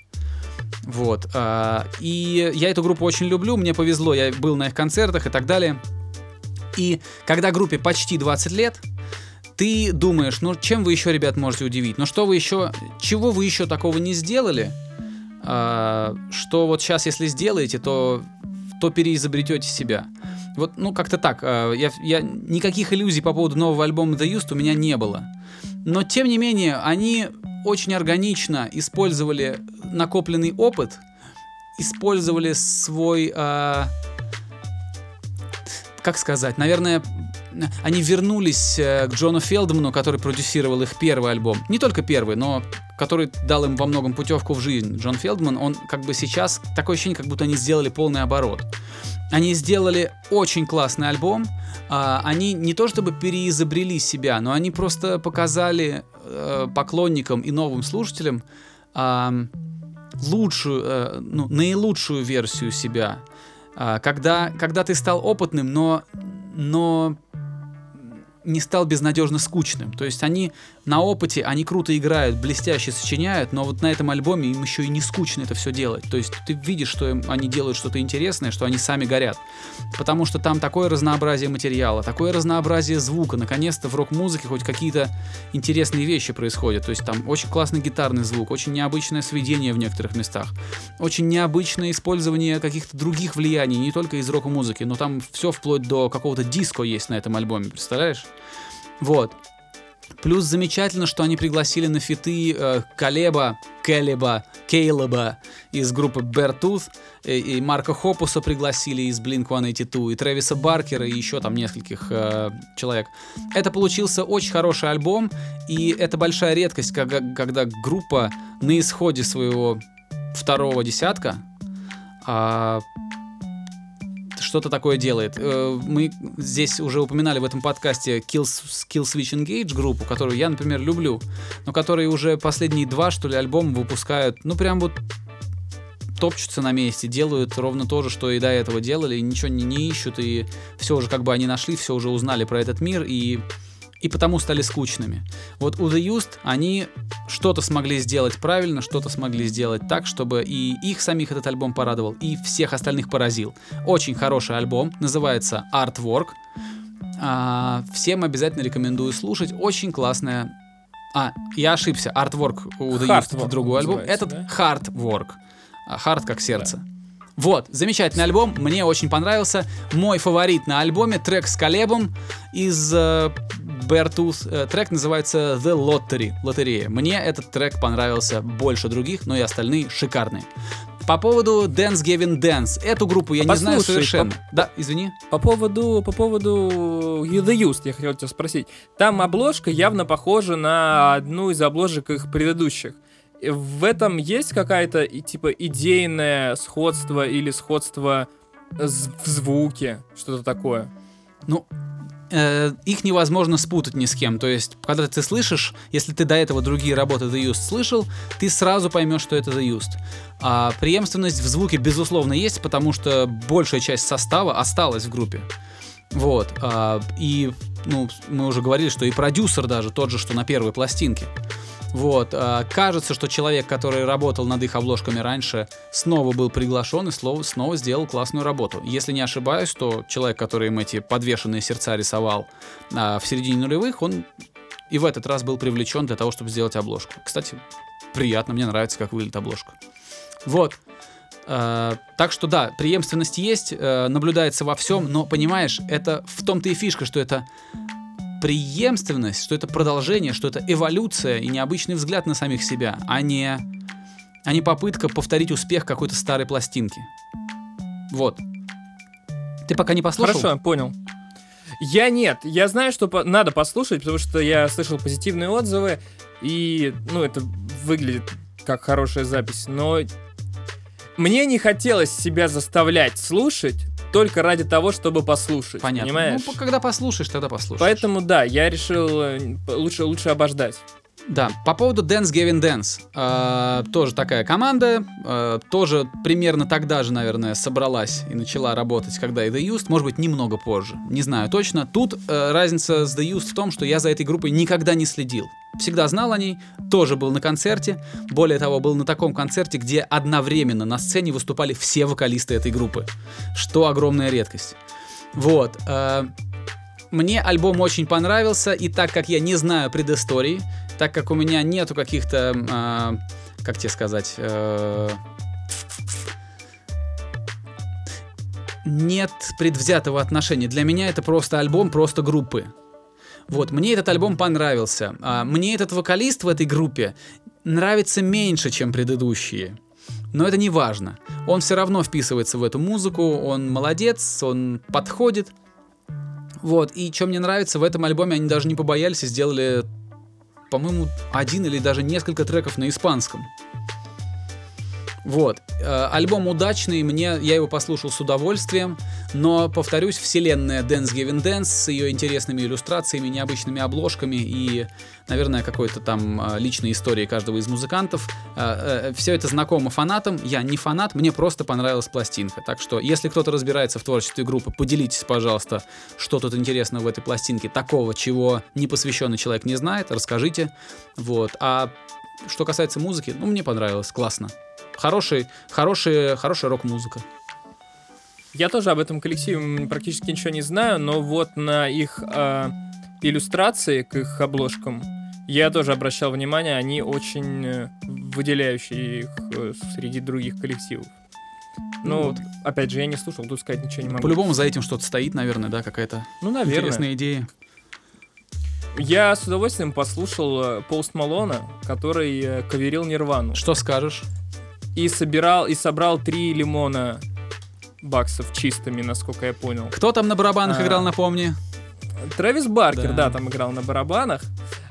Вот. а, и я эту группу очень люблю. Мне повезло, я был на их концертах и так далее. И когда группе почти 20 лет, ты думаешь, ну чем вы еще, ребят, можете удивить? Ну что вы еще, чего вы еще такого не сделали? а, что вот сейчас, если сделаете, то, то переизобретете себя. Вот, ну, как-то так. э, Я, я, никаких иллюзий по поводу нового альбома The Used у меня не было. Но, тем не менее, они очень органично использовали накопленный опыт, использовали свой... э, как сказать? Наверное, они вернулись э, к Джону Фелдману, который продюсировал их первый альбом. Не только первый, но который дал им во многом путевку в жизнь. Джон Фелдман, он как бы сейчас... Такое ощущение, как будто они сделали полный оборот. Они сделали очень классный альбом. А, они не то чтобы переизобрели себя, но они просто показали э, поклонникам и новым слушателям а, лучшую, э, ну, наилучшую версию себя. А, когда, когда ты стал опытным, но, но не стал безнадежно скучным. То есть они на опыте, они круто играют, блестяще сочиняют, но вот на этом альбоме им еще и не скучно это все делать. То есть ты видишь, что им, они делают что-то интересное, что они сами горят. Потому что там такое разнообразие материала, такое разнообразие звука. Наконец-то в рок-музыке хоть какие-то интересные вещи происходят. То есть там очень классный гитарный звук, очень необычное сведение в некоторых местах, очень необычное использование каких-то других влияний, не только из рок-музыки, но там все вплоть до какого-то диско есть на этом альбоме, представляешь? Вот. Плюс замечательно, что они пригласили на фиты э, Калеба, Келеба, Кейлеба из группы Beartooth, и, и Марка Хопуса пригласили из Blink-182, и Трэвиса Баркера, и еще там нескольких э, человек. Это получился очень хороший альбом, и это большая редкость, когда, когда группа на исходе своего второго десятка а, что-то такое делает. Э, мы здесь уже упоминали в этом подкасте Kill, Kill Switch Engage группу, которую я, например, люблю, но которые уже последние два, что ли, альбома выпускают, ну, прям вот топчутся на месте, делают ровно то же, что и до этого делали, ничего не, не ищут, и все уже как бы они нашли, все уже узнали про этот мир, и и потому стали скучными. Вот у The Used они что-то смогли сделать правильно, что-то смогли сделать так, чтобы и их самих этот альбом порадовал, и всех остальных поразил. Очень хороший альбом, называется Artwork. А, всем обязательно рекомендую слушать. Очень классная... А, я ошибся. Artwork у The Used это другой альбом. Этот да? Hard Work. Hard как сердце. Да. Вот, замечательный альбом, мне очень понравился. Мой фаворит на альбоме трек с Колебом из э, Beartooth. Э, трек называется The Lottery, лотерея. Мне этот трек понравился больше других, но и остальные шикарные. По поводу Dance Gavin Dance. Эту группу я Послушай, не знаю совершенно. По... Да, извини. По поводу, по поводу The Used я хотел тебя спросить. Там обложка явно похожа на одну из обложек их предыдущих в этом есть какая-то типа идейное сходство или сходство в звуке, что-то такое? Ну, э, их невозможно спутать ни с кем. То есть, когда ты слышишь, если ты до этого другие работы The Used слышал, ты сразу поймешь, что это The Used. А преемственность в звуке, безусловно, есть, потому что большая часть состава осталась в группе. Вот. А, и, ну, мы уже говорили, что и продюсер даже тот же, что на первой пластинке. Вот, э, кажется, что человек, который работал над их обложками раньше, снова был приглашен и снова, сделал классную работу. Если не ошибаюсь, то человек, который им эти подвешенные сердца рисовал э, в середине нулевых, он и в этот раз был привлечен для того, чтобы сделать обложку. Кстати, приятно, мне нравится, как выглядит обложка. Вот. Uh, так что да, преемственность есть, uh, наблюдается во всем, но понимаешь, это в том-то и фишка, что это преемственность, что это продолжение, что это эволюция и необычный взгляд на самих себя, а не, а не попытка повторить успех какой-то старой пластинки. Вот. Ты пока не послушал? Хорошо, понял. Я нет, я знаю, что по- надо послушать, потому что я слышал позитивные отзывы, и, ну, это выглядит как хорошая запись, но мне не хотелось себя заставлять слушать, только ради того, чтобы послушать. Понятно. Понимаешь? Ну, когда послушаешь, тогда послушаешь. Поэтому да, я решил э, лучше, лучше обождать. Да, по поводу Dance Gavin Dance. Э, тоже такая команда, э, тоже примерно тогда же, наверное, собралась и начала работать, когда и The Used, может быть, немного позже, не знаю точно. Тут э, разница с The Used в том, что я за этой группой никогда не следил. Всегда знал о ней, тоже был на концерте, более того, был на таком концерте, где одновременно на сцене выступали все вокалисты этой группы, что огромная редкость. Вот. Э, мне альбом очень понравился, и так как я не знаю предыстории, так как у меня нету каких-то, э, как тебе сказать, э, нет предвзятого отношения. Для меня это просто альбом, просто группы. Вот, мне этот альбом понравился. А, мне этот вокалист в этой группе нравится меньше, чем предыдущие. Но это не важно. Он все равно вписывается в эту музыку, он молодец, он подходит. Вот, и что мне нравится, в этом альбоме они даже не побоялись и сделали, по-моему, один или даже несколько треков на испанском. Вот. Э, альбом удачный, мне, я его послушал с удовольствием, но, повторюсь, вселенная Dance Giving Dance с ее интересными иллюстрациями, необычными обложками и, наверное, какой-то там э, личной историей каждого из музыкантов. Э, Все это знакомо фанатам, я не фанат, мне просто понравилась пластинка. Так что, если кто-то разбирается в творчестве группы, поделитесь, пожалуйста, что тут интересного в этой пластинке, такого, чего непосвященный человек не знает, расскажите. Вот. А что касается музыки, ну, мне понравилось, классно. Хороший, хороший, хорошая рок-музыка. Я тоже об этом коллективе практически ничего не знаю, но вот на их э, иллюстрации к их обложкам я тоже обращал внимание, они очень э, выделяющие их э, среди других коллективов. Ну, Ну вот. опять же, я не слушал, тут сказать ничего не могу. По-любому за этим что-то стоит, наверное, да, какая-то Ну, наверное. интересная идея. Я с удовольствием послушал Пост Малона, который э, каверил Нирвану. Что скажешь? И собирал, и собрал три лимона баксов чистыми, насколько я понял. Кто там на барабанах А. играл, напомни? Трэвис Баркер, Да. да, там играл на барабанах.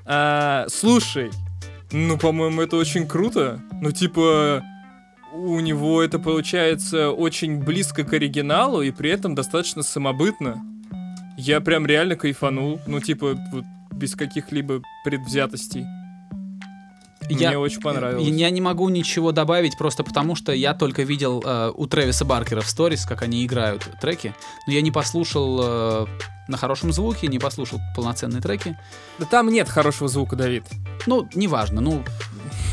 А, слушай, ну, по-моему, это очень круто. Ну, типа, у него это получается очень близко к оригиналу и при этом достаточно самобытно. Я прям реально кайфанул. Ну, типа, вот без каких-либо предвзятостей. Мне очень понравилось. Я не могу ничего добавить, просто потому что я только видел э, у Трэвиса Баркера в сторис, как они играют треки, но я не послушал э, на хорошем звуке, не послушал полноценные треки. Да там нет хорошего звука, Давид. Ну, неважно, ну,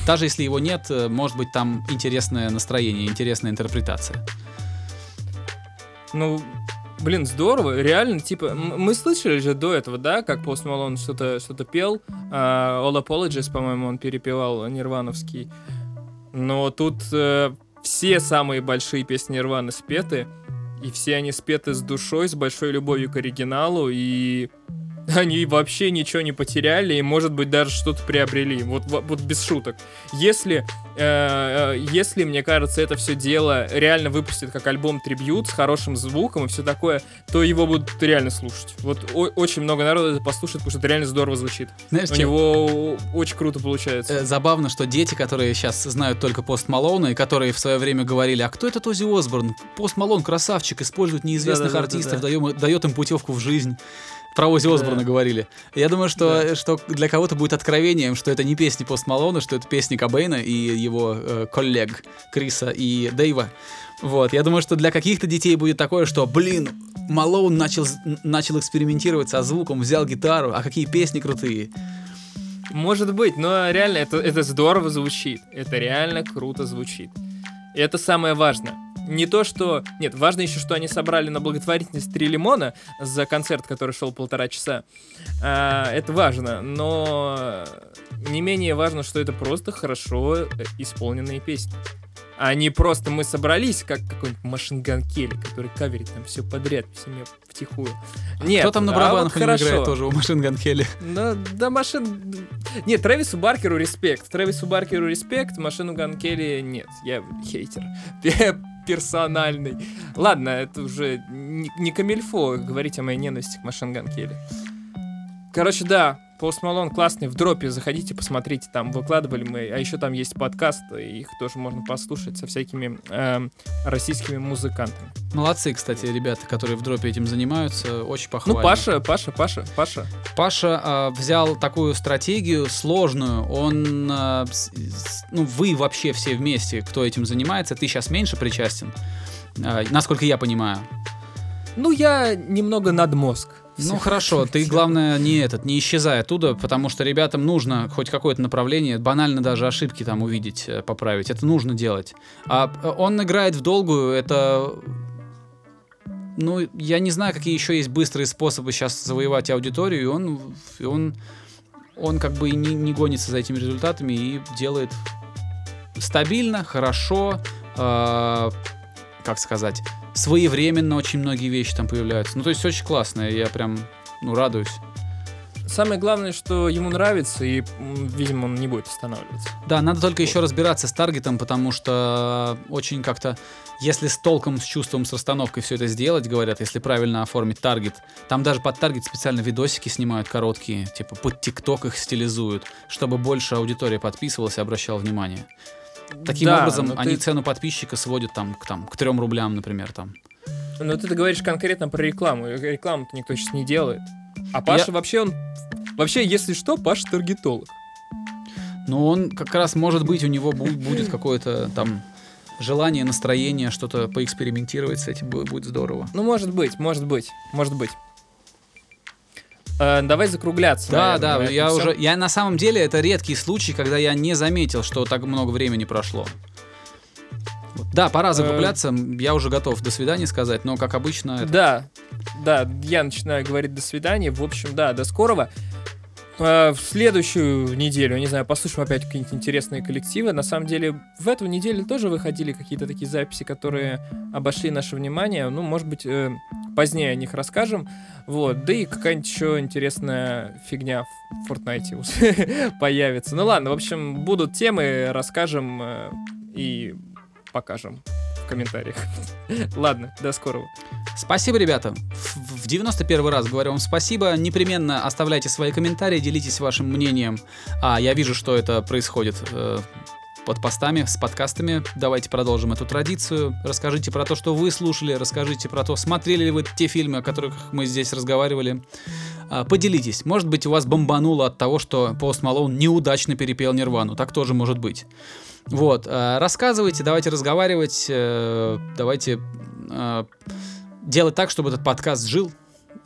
даже если его нет, э, может быть, там интересное настроение, интересная интерпретация. Ну, блин, здорово, реально, типа, мы слышали же до этого, да, как Пост Малон что-то что пел, а, All Apologies, по-моему, он перепевал нирвановский, но тут э, все самые большие песни Нирваны спеты, и все они спеты с душой, с большой любовью к оригиналу, и они вообще ничего не потеряли, и, может быть, даже что-то приобрели. Вот, вот, без шуток. Если, э, э, если, мне кажется, это все дело реально выпустит как альбом трибют с хорошим звуком и все такое, то его будут реально слушать. Вот о- очень много народа это послушает, потому что это реально здорово звучит. Знаешь, У чем- него очень круто получается. Э, Забавно, что дети, которые сейчас знают только Пост Малона, и которые в свое время говорили, а кто этот Оззи Осборн? Пост Малон красавчик, использует неизвестных Да-да-да-да-да. артистов, даем- дает им путевку в жизнь. Про Оззи Осборна говорили. Я думаю, что, что для кого-то будет откровением, что это не песни Пост Малона, что это песни Кобейна и его э, коллег Криса и Дэйва. Вот, я думаю, что для каких-то детей будет такое, что, блин, Малоун начал, начал экспериментировать со звуком, взял гитару, а какие песни крутые. Может быть, но реально это, это здорово звучит. Это реально круто звучит. И это самое важное. Не то, что... Нет, важно еще, что они собрали на благотворительность три лимона за концерт, который шел полтора часа. А, это важно, но не менее важно, что это просто хорошо э, исполненные песни. А не просто мы собрались, как какой-нибудь Machine Gun Kelly, который каверит там все подряд, всеми втихую. Нет, Кто там на а барабанах вот у него играет хорошо. тоже, у Machine Gun Kelly? Да, да, Machine... Нет, Трэвису Баркеру респект. Трэвису Баркеру респект, Machine у Gun Kelly нет. Я хейтер. Персональный. Ладно, это уже не, не камильфо говорить о моей ненависти к машин Ган Келли. Короче, да, Пост Малон классный, в дропе заходите, посмотрите, там выкладывали мы, а еще там есть подкаст, их тоже можно послушать со всякими эм, российскими музыкантами. Молодцы, кстати, ребята, которые в дропе этим занимаются, очень похвально. Ну, Паша, Паша, Паша, Паша. Паша а, взял такую стратегию сложную. Он, с- ну, вы вообще все вместе, кто этим занимается, ты сейчас меньше причастен, а, насколько я понимаю. Ну, я немного надмозг. Ну хорошо, ты главное не этот, не исчезай оттуда, потому что ребятам нужно хоть какое-то направление, банально даже ошибки там увидеть, э, поправить. Это нужно делать. А э, он играет в долгую, это ну, я не знаю, какие еще есть быстрые способы сейчас завоевать аудиторию, и он, и он, он как бы не, не гонится за этими результатами и делает стабильно, хорошо, э, как сказать, своевременно очень многие вещи там появляются. Ну, то есть очень классно, я прям, ну, радуюсь. Самое главное, что ему нравится, и, видимо, он не будет останавливаться. Да, надо только еще разбираться с таргетом, потому что очень как-то, если с толком, с чувством, с расстановкой все это сделать, говорят, если правильно оформить таргет, там даже под таргет специально видосики снимают короткие, типа под ТикТок их стилизуют, чтобы больше аудитория подписывалась и обращала внимание. Таким Да, образом, но они ты- цену подписчика сводят там к, там, к 3 рублям, например. Там. Ну, ты говоришь конкретно про рекламу. Рекламу-то никто сейчас не делает. А Паша вообще он... Вообще, если что, Паша таргетолог. Но он как раз, может быть, у него бу- будет какое-то там желание, настроение, что-то поэкспериментировать с этим, бу- будет здорово. Ну, может быть, может быть, может быть. Э, давай закругляться. Да, наверное, да, на я уже, я на самом деле это редкий случай, когда я не заметил, что так много времени прошло. Да, Э, пора закругляться, я уже готов до свидания сказать, но как обычно, это- Да, да, я начинаю говорить до свидания. В общем, да, до скорого. Э, В следующую неделю, не знаю, послушаем опять какие-нибудь интересные коллективы. На самом деле, в эту неделю тоже выходили какие-то такие записи, которые обошли наше внимание. Ну, может быть, э, позднее о них расскажем. Вот, да и какая-нибудь еще интересная фигня в Fortnite появится. Ну ладно, в общем, будут темы, расскажем э, и покажем комментариях. Ладно, до скорого. Спасибо, ребята. В в 91 раз говорю вам спасибо. Непременно оставляйте свои комментарии, делитесь вашим мнением. А я вижу, что это происходит э, под постами, с подкастами. Давайте продолжим эту традицию. Расскажите про то, что вы слушали, расскажите про то, смотрели ли вы те фильмы, о которых мы здесь разговаривали. А, Поделитесь. Может быть, у вас бомбануло от того, что Пост Малоун неудачно перепел Нирвану. Так тоже может быть. Вот. а, Рассказывайте, давайте разговаривать, э, давайте э, делать так, чтобы этот подкаст жил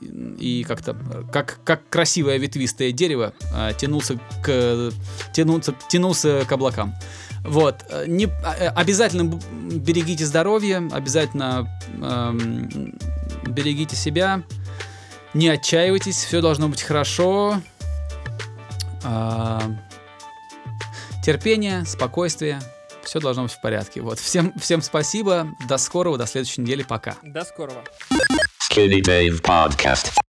и как-то как, как красивое ветвистое дерево тянулся к тянулся, тянулся к облакам. Вот. э, Не, обязательно берегите здоровье, обязательно эм, берегите себя, не отчаивайтесь, все должно быть хорошо. А, терпение, спокойствие, все должно быть в порядке. Вот. Всем, всем спасибо, до скорого, до следующей недели, пока. До скорого. Skinny Dave Podcast.